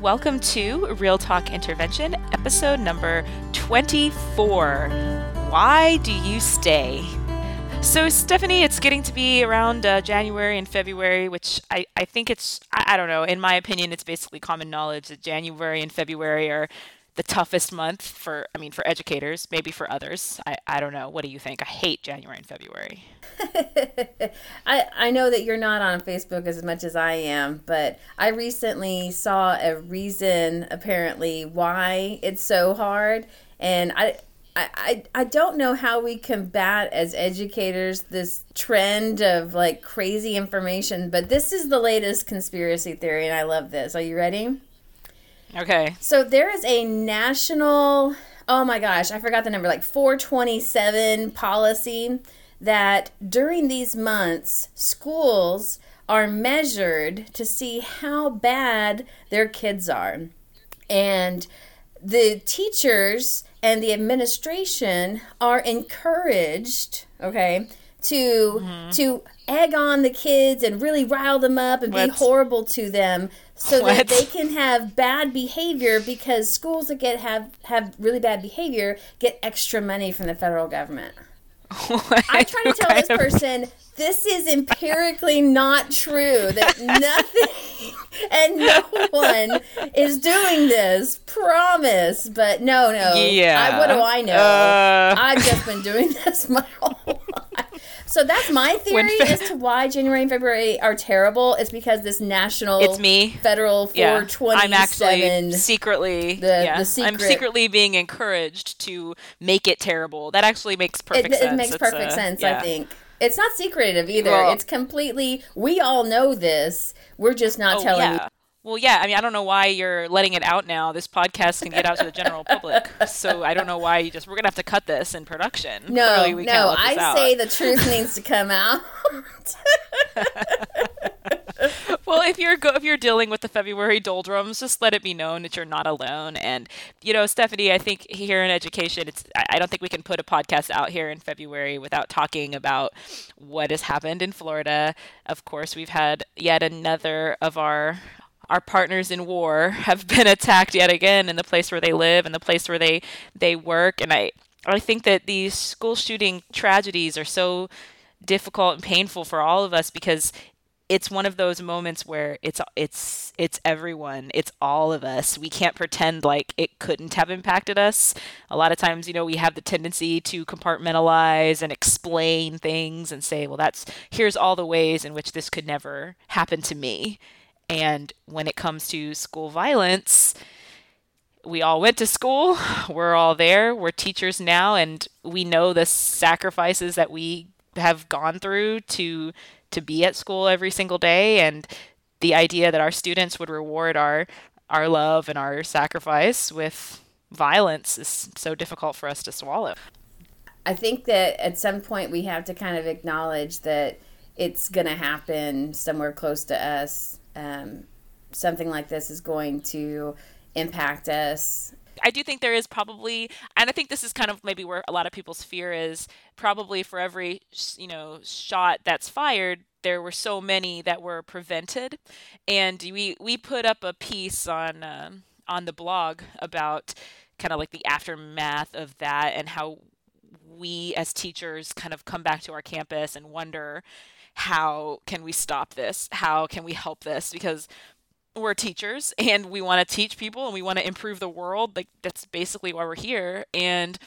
Welcome to Real Talk Intervention, episode number 24. Why do you stay? So, Stephanie, it's getting to be around uh, January and February, which I, I think it's, I, I don't know, in my opinion, it's basically common knowledge that January and February are the toughest month for i mean for educators maybe for others. I, I don't know. What do you think? I hate january and february. I, I know that you're not on facebook as much as i am but i recently saw a reason apparently why it's so hard. And i I, I don't know how we combat as educators this trend of like crazy information, but this is the latest conspiracy theory, and I love this. Are you ready? Okay. So there is a national, oh my gosh, I forgot the number, like 427 policy that during these months, schools are measured to see how bad their kids are. And the teachers and the administration are encouraged, okay, to mm-hmm. to egg on the kids and really rile them up and what? be horrible to them so what? that they can have bad behavior because schools that get have have really bad behavior get extra money from the federal government. What? I try to tell this person this is empirically not true that nothing and no one is doing this promise but no no yeah I, what do i know uh... i've just been doing this my whole so that's my theory fe- as to why January and February are terrible. It's because this national, it's me, federal four twenty seven. I'm actually secretly, the, yeah, the secret, I'm secretly being encouraged to make it terrible. That actually makes perfect it, sense. It makes it's perfect a, sense. Yeah. I think it's not secretive either. Well, it's completely. We all know this. We're just not oh, telling. Yeah. Well, yeah. I mean, I don't know why you're letting it out now. This podcast can get out to the general public, so I don't know why you just. We're gonna have to cut this in production. No, no. I out. say the truth needs to come out. well, if you're go- if you're dealing with the February doldrums, just let it be known that you're not alone. And you know, Stephanie, I think here in education, it's I don't think we can put a podcast out here in February without talking about what has happened in Florida. Of course, we've had yet another of our our partners in war have been attacked yet again in the place where they live and the place where they they work. And i i think that these school shooting tragedies are so difficult and painful for all of us because it's one of those moments where it's it's it's everyone. It's all of us. We can't pretend like it couldn't have impacted us. A lot of times you know we have the tendency to compartmentalize and explain things and say well that's here's all the ways in which this could never happen to me and when it comes to school violence, we all went to school. We're all there. We're teachers now, and we know the sacrifices that we have gone through to to be at school every single day and the idea that our students would reward our our love and our sacrifice with violence is so difficult for us to swallow. I think that at some point we have to kind of acknowledge that it's going to happen somewhere close to us um, something like this is going to impact us. I do think there is probably, and I think this is kind of maybe where a lot of people's fear is. Probably for every you know shot that's fired, there were so many that were prevented, and we we put up a piece on uh, on the blog about kind of like the aftermath of that and how we as teachers kind of come back to our campus and wonder how can we stop this? How can we help this? Because we're teachers and we want to teach people and we want to improve the world. Like that's basically why we're here. And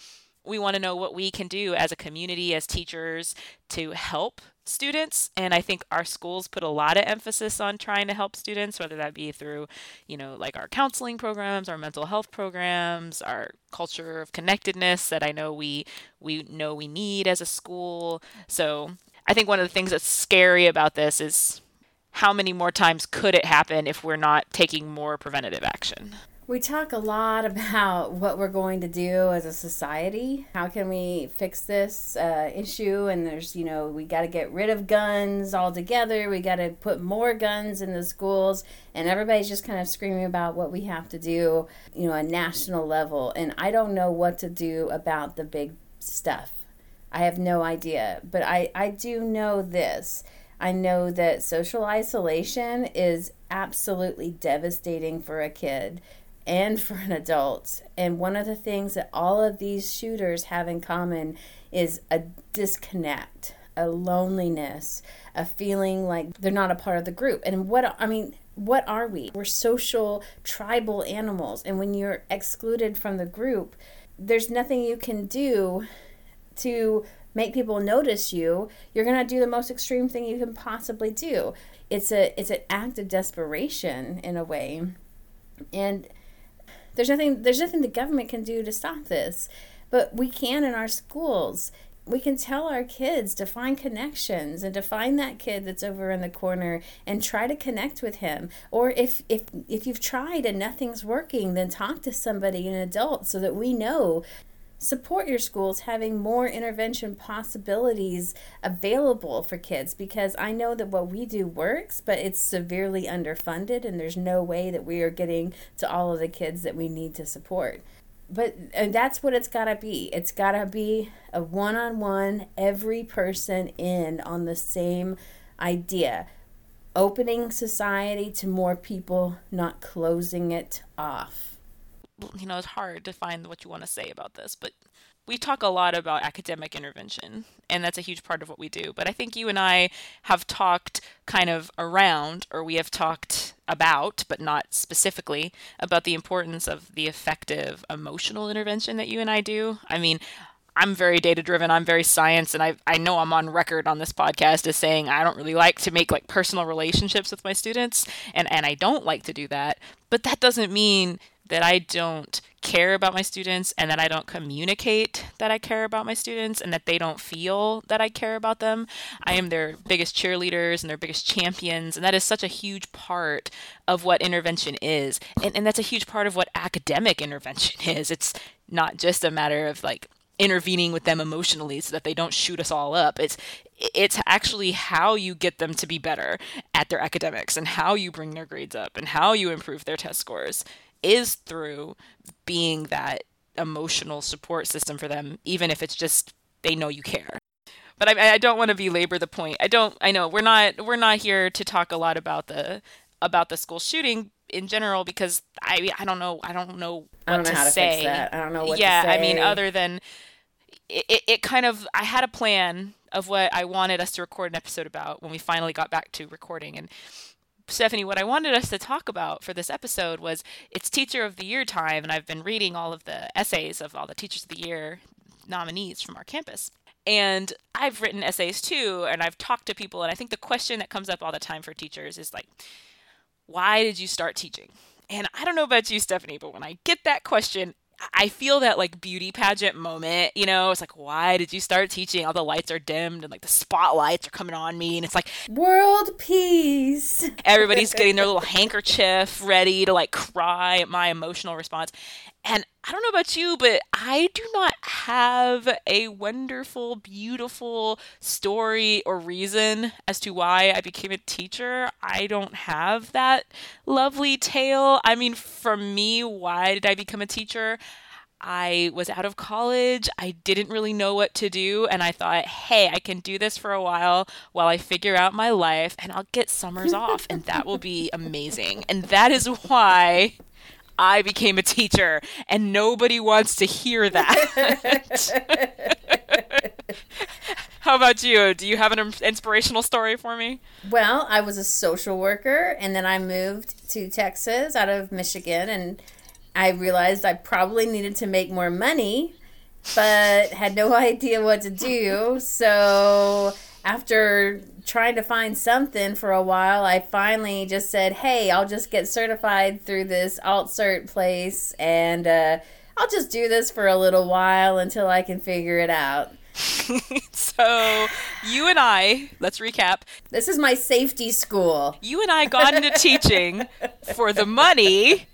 we want to know what we can do as a community, as teachers, to help students and i think our schools put a lot of emphasis on trying to help students whether that be through you know like our counseling programs our mental health programs our culture of connectedness that i know we we know we need as a school so I think one of the things that's scary about this is how many more times could it happen if we're not taking more preventative action? We talk a lot about what we're going to do as a society. How can we fix this uh, issue? And there's, you know, we got to get rid of guns altogether. We got to put more guns in the schools. And everybody's just kind of screaming about what we have to do, you know, a national level. And I don't know what to do about the big stuff I have no idea. But I, I do know this. I know that social isolation is absolutely devastating for a kid and for an adult. And one of the things that all of these shooters have in common is a disconnect, a loneliness, a feeling like they're not a part of the group. And what I mean, what are we? We're social, tribal animals. And when you're excluded from the group, there's nothing you can do to make people notice you. You're going to do the most extreme thing you can possibly do. It's a it's an act of desperation in a way. And there's nothing there's nothing the government can do to stop this. But we can in our schools we can tell our kids to find connections and to find that kid that's over in the corner and try to connect with him or if if if you've tried and nothing's working then talk to somebody an adult so that we know support your schools having more intervention possibilities available for kids because I know that what we do works, but it's severely underfunded and there's no way that we are getting to all of the kids that we need to support. But and that's what it's got to be. It's got to be a one-on-one every person in on the same idea. Opening society to more people not closing it off you know it's hard to find what you want to say about this but we talk a lot about academic intervention, and that's a huge part of what we do. But I think you and I have talked kind of around, or we have talked about, but not specifically, about the importance of the effective emotional intervention that you and I do. I mean, I'm very data driven. I'm very science, and I I know I'm on record on this podcast as saying I don't really like to make like personal relationships with my students, and and I don't like to do that. But that doesn't mean that I don't care about my students and that I don't communicate that I care about my students and that they don't feel that I care about them. I am their biggest cheerleaders and their biggest champions. And that is such a huge part of what intervention is. And, and that's a huge part of what academic intervention is. It's not just a matter of like intervening with them emotionally so that they don't shoot us all up. It's it's actually how you get them to be better at their academics and how you bring their grades up and how you improve their test scores is through being that emotional support system for them, even if it's just they know you care. But I, I don't want to belabor the point. I don't. I know we're not we're not here to talk a lot about the about the school shooting in general because I I don't know I don't know what I don't know to how to say. fix that. I don't know what to. Yeah. I mean, other than it, it, it kind of I had a plan of what I wanted us to record an episode about when we finally got back to recording and Stephanie, what I wanted us to talk about for this episode was it's Teacher of the Year time, and I've been reading all of the essays of all the Teachers of the Year nominees from our campus. And I've written essays too, and I've talked to people, and I think the question that comes up all the time for teachers is like, why did you start teaching? And I don't know about you, Stephanie, but when I get that question, I feel that like beauty pageant moment, you know, it's like, why did you start teaching? All the lights are dimmed and like the spotlights are coming on me. And it's like, world peace. everybody's getting their little handkerchief ready to like cry at my emotional response. And I don't know about you, but I do not have a wonderful, beautiful story or reason as to why I became a teacher. I don't have that lovely tale. I mean, for me, why did I become a teacher? I was out of college. I didn't really know what to do. And I thought, hey, I can do this for a while while I figure out my life and I'll get summers off. And that will be amazing. And that is why I became a teacher, and nobody wants to hear that. How about you? Do you have an inspirational story for me? Well, I was a social worker, and then I moved to Texas out of Michigan, and I realized I probably needed to make more money, but had no idea what to do. So after trying to find something for a while, I finally just said, "Hey, I'll just get certified through this alt cert place, and uh, I'll just do this for a little while until I can figure it out." so, you and I, let's recap. This is my safety school. You and I got into teaching for the money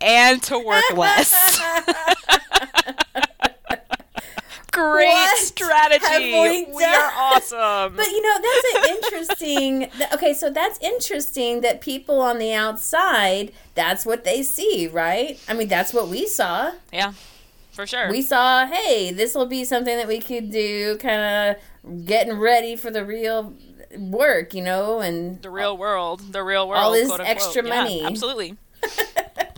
and to work less. great what strategy. We, we are awesome. But you know, that's an interesting. okay, so that's interesting that people on the outside, that's what they see, right? I mean, that's what we saw. Yeah. For sure. We saw, hey, this will be something that we could do, kind of getting ready for the real work, you know, and the real world, the real world, all this quote, extra Yeah, money. absolutely.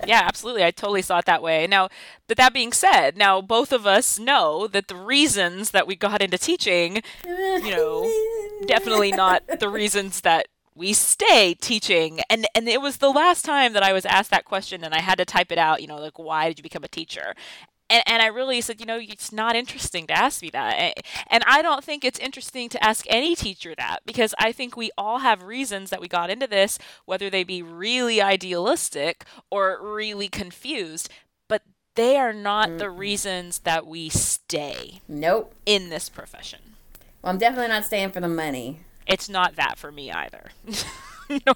yeah, absolutely. I totally saw it that way. Now, but that being said, now both of us know that the reasons that we got into teaching, you know, definitely not the reasons that we stay teaching. And and it was the last time that I was asked that question and I had to type it out, you know, like why did you become a teacher? And, and I really said, you know, it's not interesting to ask me that. And I don't think it's interesting to ask any teacher that because I think we all have reasons that we got into this, whether they be really idealistic or really confused, but they are not the reasons that we stay Nope. in this profession. Well, I'm definitely not staying for the money. It's not that for me either.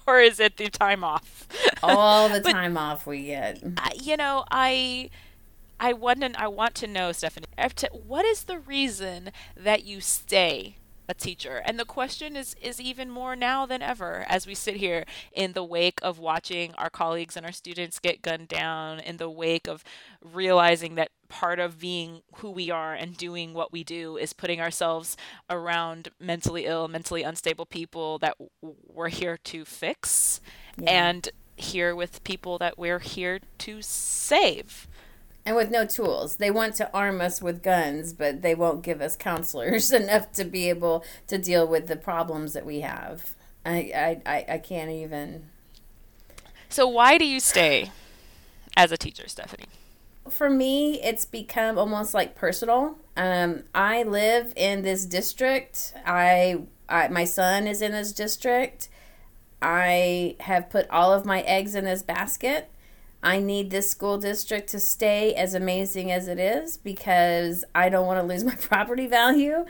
Nor is it the time off. All the But- time off we get. You know, I I want to I want to know, Stephanie, what is the reason that you stay a teacher? And the question is is even more now than ever as we sit here in the wake of watching our colleagues and our students get gunned down, in the wake of realizing that part of being who we are and doing what we do is putting ourselves around mentally ill, mentally unstable people that we're here to fix and here with people that we're here to save. And with no tools. They want to arm us with guns, but they won't give us counselors enough to be able to deal with the problems that we have. I, I, I, can't even. So why do you stay as a teacher, Stephanie? For me, it's become almost like personal. Um, I live in this district. I, I my son is in this district. I have put all of my eggs in this basket. I need this school district to stay as amazing as it is because I don't want to lose my property value.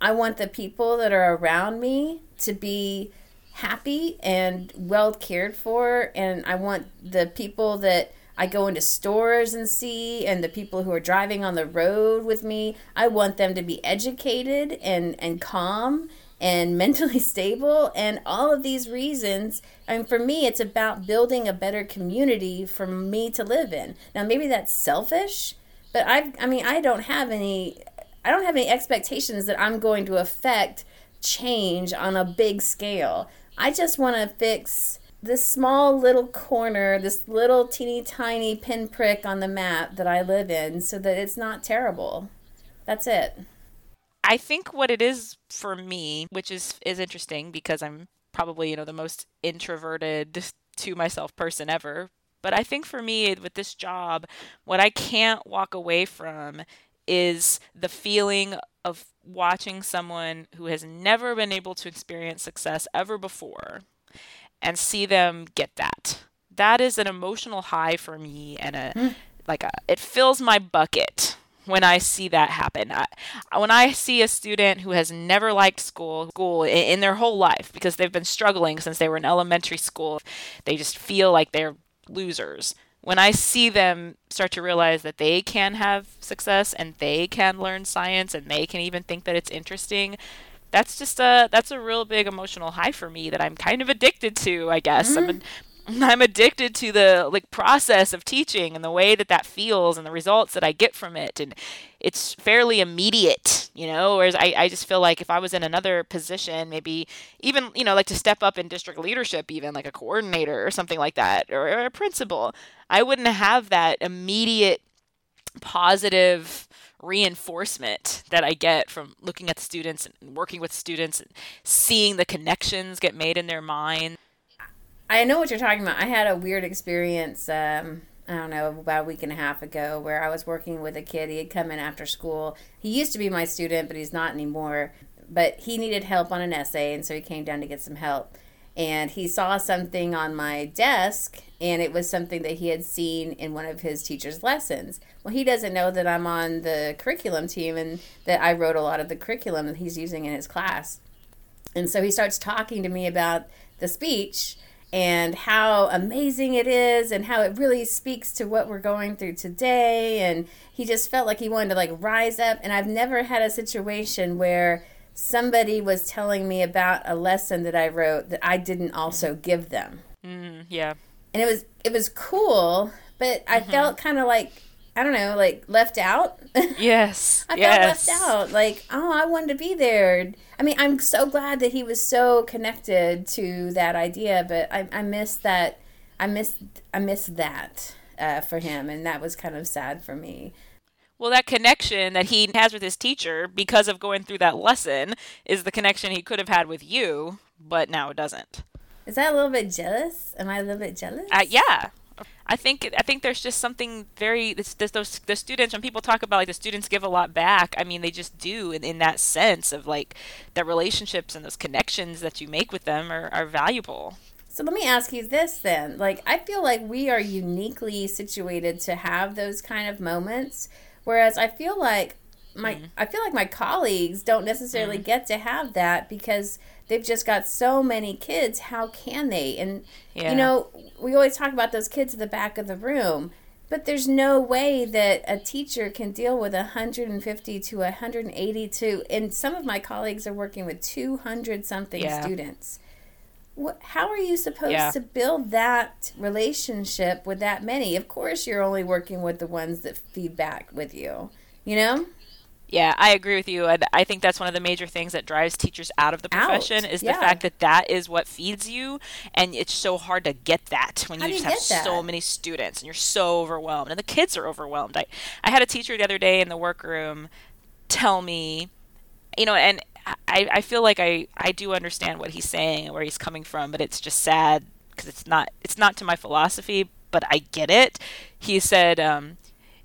I want the people that are around me to be happy and well cared for and I want the people that I go into stores and see and the people who are driving on the road with me, I want them to be educated and and calm and mentally stable and all of these reasons I and for me it's about building a better community for me to live in. Now maybe that's selfish but i i mean i don't have any i don't have any expectations that i'm going to affect change on a big scale. I just want to fix this small little corner this little teeny tiny pinprick on the map that i live in so that it's not terrible. That's it I think what it is for me, which is is interesting because I'm probably, you know, the most introverted to myself person ever, but I think for me with this job, what I can't walk away from is the feeling of watching someone who has never been able to experience success ever before and see them get that. That is an emotional high for me and a hmm. like a it fills my bucket when I see that happen. I, when I see a student who has never liked school, school in, in their whole life because they've been struggling since they were in elementary school, they just feel like they're losers. When I see them start to realize that they can have success and they can learn science and they can even think that it's interesting, that's just a that's a real big emotional high for me that I'm kind of addicted to, I guess. I'm mm-hmm. an- I'm addicted to the like process of teaching and the way that that feels and the results that I get from it and it's fairly immediate, you know, whereas I, I just feel like if I was in another position, maybe even, you know, like to step up in district leadership, even like a coordinator or something like that, or, or a principal, I wouldn't have that immediate positive reinforcement that I get from looking at the students and working with students and seeing the connections get made in their mind. I know what you're talking about. I had a weird experience. Um, I don't know about a week and a half ago, where I was working with a kid. He had come in after school. He used to be my student, but he's not anymore. But he needed help on an essay, and so he came down to get some help. And he saw something on my desk, and it was something that he had seen in one of his teacher's lessons. Well, he doesn't know that I'm on the curriculum team and that I wrote a lot of the curriculum that he's using in his class. And so he starts talking to me about the speech and how amazing it is and how it really speaks to what we're going through today and he just felt like he wanted to like rise up and I've never had a situation where somebody was telling me about a lesson that I wrote that I didn't also give them. Mm, yeah. And it was it was cool, but I felt kind of like I don't know, like left out. Yes. I yes. felt left out. Like, oh, I wanted to be there. I mean, I'm so glad that he was so connected to that idea, but I, I missed that. I missed. I missed that uh, for him, and that was kind of sad for me. Well, that connection that he has with his teacher because of going through that lesson is the connection he could have had with you, but now it doesn't. Is that a little bit jealous? Am I a little bit jealous? Uh, yeah, I think I think there's just something very this, this, those the students when people talk about like the students give a lot back. I mean, they just do in, in that sense of like the relationships and those connections that you make with them are, are valuable. So let me ask you this then. Like I feel like we are uniquely situated to have those kind of moments whereas I feel like my mm. I feel like my colleagues don't necessarily mm. get to have that because they've just got so many kids. How can they? And yeah. you know, we always talk about those kids at the back of the room, but there's no way that a teacher can deal with 150 to 180 to and some of my colleagues are working with 200 something yeah. students. What, how are you supposed yeah. to build that relationship with that many? Of course, you're only working with the ones that feed back with you, you know? Yeah, I agree with you. And I think that's one of the major things that drives teachers out of the profession out. is yeah. the fact that that is what feeds you. And it's so hard to get that when you just have so many students and you're so overwhelmed. And the kids are overwhelmed. I, I had a teacher the other day in the workroom tell me, you know, and I, I feel like I, I do understand what he's saying and where he's coming from, but it's just sad because it's not it's not to my philosophy, but I get it. He said, um,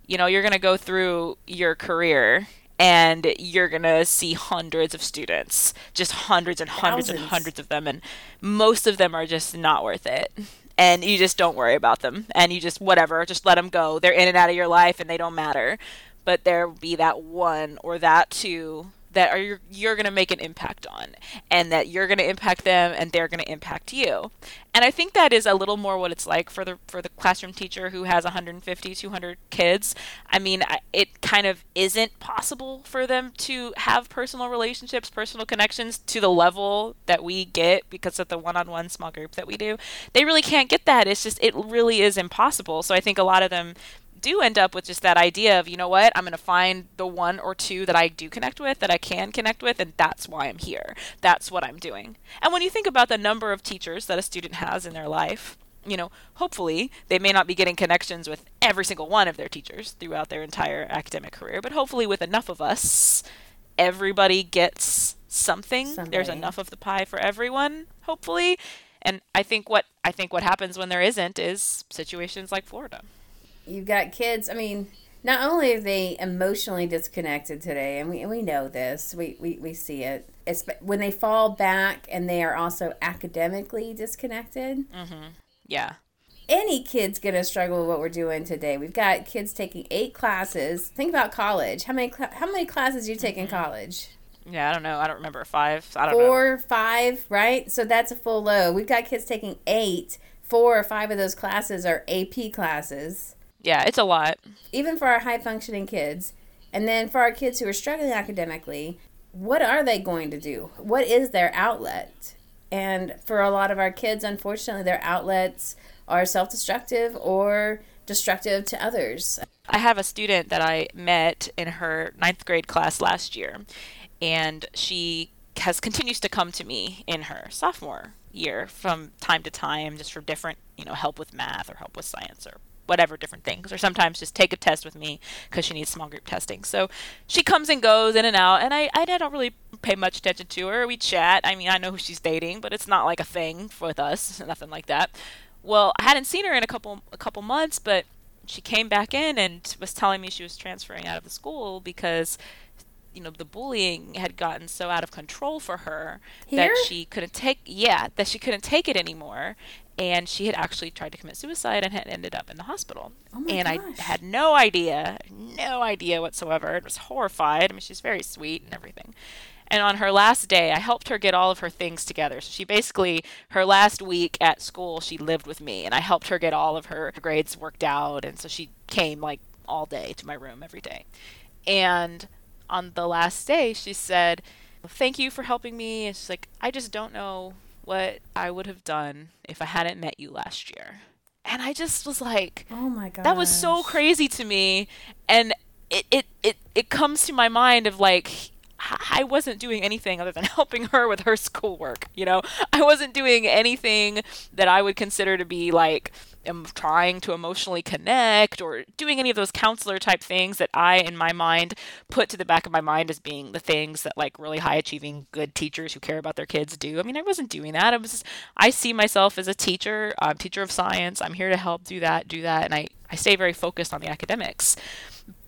you know, you're going to go through your career and you're going to see hundreds of students, just hundreds and hundreds Thousands. and hundreds of them. And most of them are just not worth it. And you just don't worry about them. And you just, whatever, just let them go. They're in and out of your life and they don't matter. But there will be that one or that two that are you're, you're going to make an impact on and that you're going to impact them and they're going to impact you. And i think that is a little more what it's like for the for the classroom teacher who has 150 200 kids. I mean it kind of isn't possible for them to have personal relationships personal connections to the level that we get because of the one-on-one small group that we do. They really can't get that. It's just it really is impossible. So i think a lot of them do end up with just that idea of, you know what, I'm going to find the one or two that I do connect with, that I can connect with, and that's why I'm here. That's what I'm doing. And when you think about the number of teachers that a student has in their life, you know, hopefully they may not be getting connections with every single one of their teachers throughout their entire academic career, but hopefully with enough of us, everybody gets something. Somebody. There's enough of the pie for everyone, hopefully. And I think what I think what happens when there isn't is situations like Florida you've got kids. I mean, not only are they emotionally disconnected today, and we, and we know this, we, we, we see it, it's when they fall back and they are also academically disconnected. Mm-hmm. Yeah. Any kid's gonna struggle with what we're doing today. We've got kids taking eight classes. Think about college. How many cl- how many classes do you take in mm-hmm. college? Yeah, I don't know. I don't remember five. I don't Four, know. five, right? So that's a full load. We've got kids taking eight. Four or five of those classes are AP classes. Yeah, it's a lot. Even for our high functioning kids. And then for our kids who are struggling academically, what are they going to do? What is their outlet? And for a lot of our kids, unfortunately, their outlets are self destructive or destructive to others. I have a student that I met in her ninth grade class last year, and she has continues to come to me in her sophomore year from time to time just for different you know help with math or help with science or whatever different things or sometimes just take a test with me because she needs small group testing. So she comes and goes in and out and I, I don't really pay much attention to her. We chat. I mean i know who she's dating but it's not like a thing with us nothing like that. Well i hadn't seen her in a couple a couple months but she came back in and was telling me she was transferring out of the school because you know the bullying had gotten so out of control for her Here? that she couldn't take yeah that she couldn't take it anymore and she had actually tried to commit suicide and had ended up in the hospital. Oh and gosh. i had no idea no idea whatsoever. I was horrified. I mean she's very sweet and everything. And on her last day i helped her get all of her things together. So she basically her last week at school she lived with me and i helped her get all of her grades worked out. And so she came like all day to my room every day. And on the last day, she said, Thank you for helping me. And she's like, I just don't know what I would have done if I hadn't met you last year. And I just was like, oh my god, that was so crazy to me. And it, it, it, it comes to my mind of like, I wasn't doing anything other than helping her with her schoolwork. You know, I wasn't doing anything that I would consider to be like trying to emotionally connect or doing any of those counselor type things that I, in my mind, put to the back of my mind as being the things that like really high achieving good teachers who care about their kids do. I mean, I wasn't doing that. I was, just, I see myself as a teacher, I'm teacher of science. I'm here to help do that, do that, and I, I stay very focused on the academics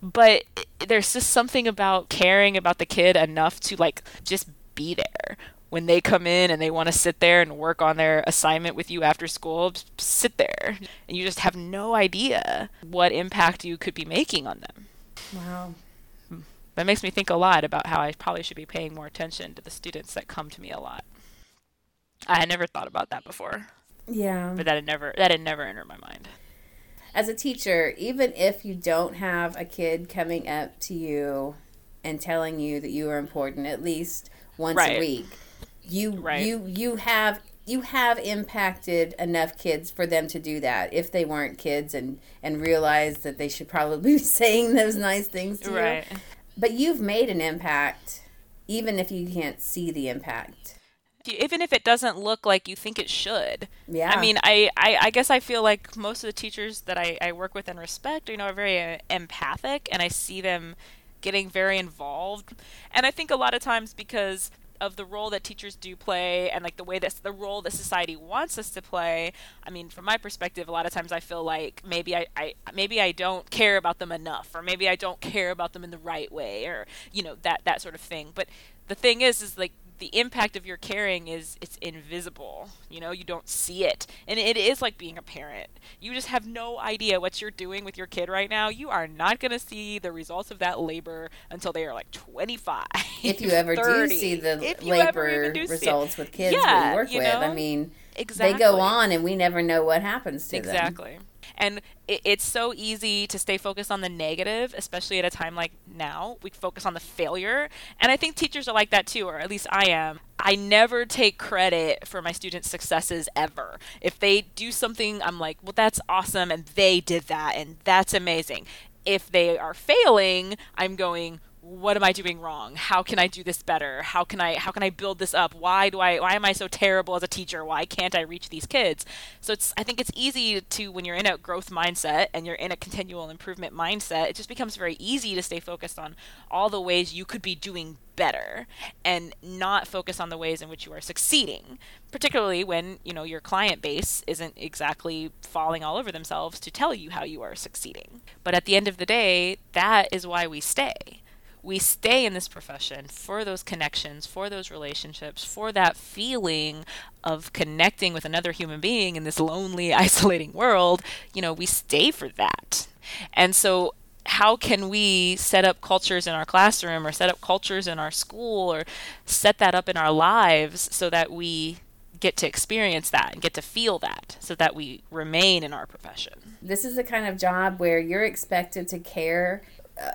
but there's just something about caring about the kid enough to like just be there when they come in and they want to sit there and work on their assignment with you after school sit there and you just have no idea what impact you could be making on them wow that makes me think a lot about how I probably should be paying more attention to the students that come to me a lot. I had never thought about that before. Yeah. But that had never that had never entered my mind as a teacher, even if you don't have a kid coming up to you and telling you that you are important at least once right. a week, you right. you you have you have impacted enough kids for them to do that if they weren't kids and and realize that they should probably be saying those nice things to right. you. But you've made an impact even if you can't see the impact even if it doesn't look like you think it should. Yeah. I mean, I, I, I guess I feel like most of the teachers that I, I work with and respect, you know, are very uh, empathic, and I see them getting very involved. And I think a lot of times because of the role that teachers do play and like the way that the role that society wants us to play i mean from my perspective a lot of times i feel like maybe I, I maybe i don't care about them enough or maybe i don't care about them in the right way or you know that that sort of thing but the thing is is like the impact of your caring is it's invisible you know you don't see it and it is like being a parent you just have no idea what you're doing with your kid right now you are not going to see the results of that labor until they are like 25 if you ever 30, do see the labor results with kids yeah, we work with know? i mean exactly. they go on and we never know what happens to exactly. them exactly and it, it's so easy to stay focused on the negative, especially at a time like now. We focus on the failure. And I think teachers are like that too, or at least I am. I never take credit for my students' successes ever. If they do something, I'm like, well, that's awesome, and they did that, and that's amazing. If they are failing, I'm going, what am I doing wrong? How can I do this better? How can I how can I build this up? Why do I why am I so terrible as a teacher? Why can't I reach these kids? So it's I think it's easy to when you're in a growth mindset and you're in a continual improvement mindset, it just becomes very easy to stay focused on all the ways you could be doing better and not focus on the ways in which you are succeeding particularly when you know your client base isn't exactly falling all over themselves to tell you how you are succeeding but at the end of the day that is why we stay we stay in this profession for those connections, for those relationships, for that feeling of connecting with another human being in this lonely, isolating world, you know, we stay for that. And so how can we set up cultures in our classroom or set up cultures in our school or set that up in our lives so that we get to experience that and get to feel that so that we remain in our profession. This is the kind of job where you're expected to care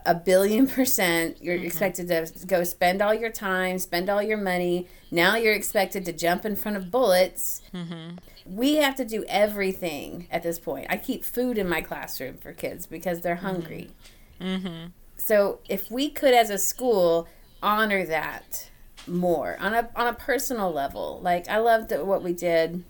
a billion percent. You're mm-hmm. expected to go spend all your time, spend all your money. Now you're expected to jump in front of bullets. Mm-hmm. We have to do everything at this point. I keep food in my classroom for kids because they're mm-hmm. hungry. Mm-hmm. So if we could, as a school, honor that more on a on a personal level, like I loved what we did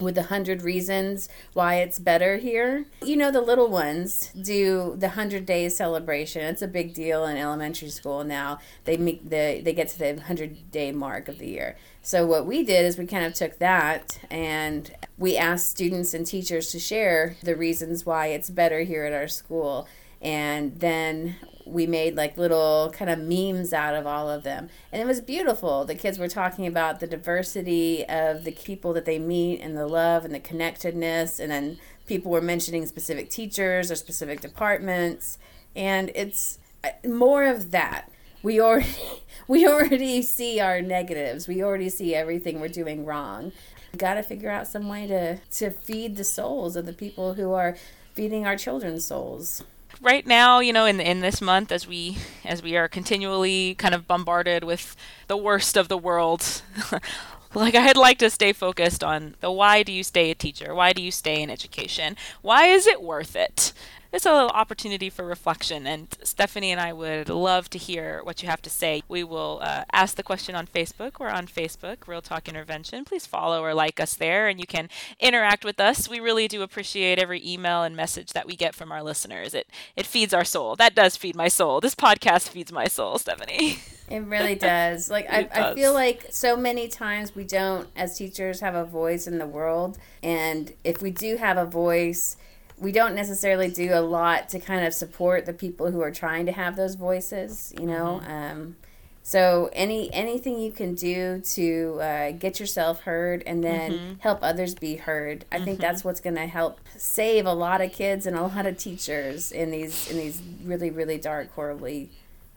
with the hundred reasons why it's better here. You know, the little ones do the hundred days celebration. It's a big deal in elementary school now. They make the they get to the hundred day mark of the year. So what we did is we kind of took that and we asked students and teachers to share the reasons why it's better here at our school. And then we made like little kind of memes out of all of them. And it was beautiful. The kids were talking about the diversity of the people that they meet and the love and the connectedness. And then people were mentioning specific teachers or specific departments. And it's uh, more of that. We already we already see our negatives. We already see everything we're doing wrong. We got to figure out some way to to feed the souls of the people who are feeding our children's souls right now, you know, in in this month, as we as we are continually kind of bombarded with the worst of the world, Like I'd like to stay focused on the why do you stay a teacher? Why do you stay in education? Why is it worth it? It's a little opportunity for reflection. And Stephanie and I would love to hear what you have to say. We will uh, ask the question on Facebook. We're on Facebook, Real Talk Intervention. Please follow or like us there, and you can interact with us. We really do appreciate every email and message that we get from our listeners. It it feeds our soul. That does feed my soul. This podcast feeds my soul, Stephanie. It really does. Like I, does. I feel like so many times we don't, as teachers, have a voice in the world, and if we do have a voice we don't necessarily do a lot to kind of support the people who are trying to have those voices, you know. Mm-hmm. Um, so any anything you can do to uh, get yourself heard and then mm-hmm. help others be heard, I mm-hmm. think that's what's going to help save a lot of kids and a lot of teachers in these in these really really dark, horribly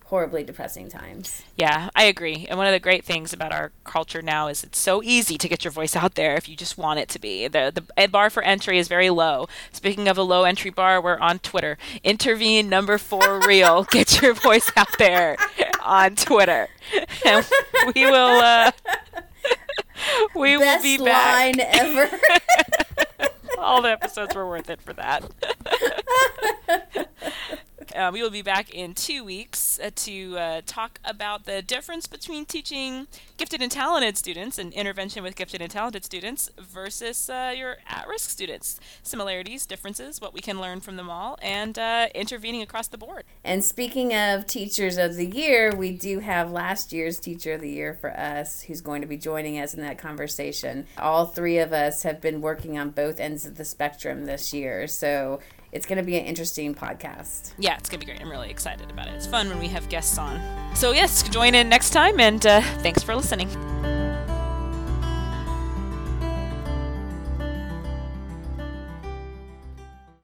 horribly depressing times. Yeah, I agree. And one of the great things about our culture now is it's so easy to get your voice out there if you just want it to be. The the bar for entry is very low. Speaking of a low entry bar, we're on Twitter. Intervene number 4 real. Get your voice out there on Twitter. And we will uh we Best will be back. line ever. All the episodes were worth it for that. Uh, we will be back in two weeks uh, to uh, talk about the difference between teaching gifted and talented students and intervention with gifted and talented students versus uh, your at risk students. Similarities, differences, what we can learn from them all, and uh, intervening across the board. And speaking of Teachers of the Year, we do have last year's Teacher of the Year for us who's going to be joining us in that conversation. All three of us have been working on both ends of the spectrum this year. So it's going to be an interesting podcast. Yeah, it's going to be great. I'm really excited about it. It's fun when we have guests on. So, yes, join in next time, and uh, thanks for listening.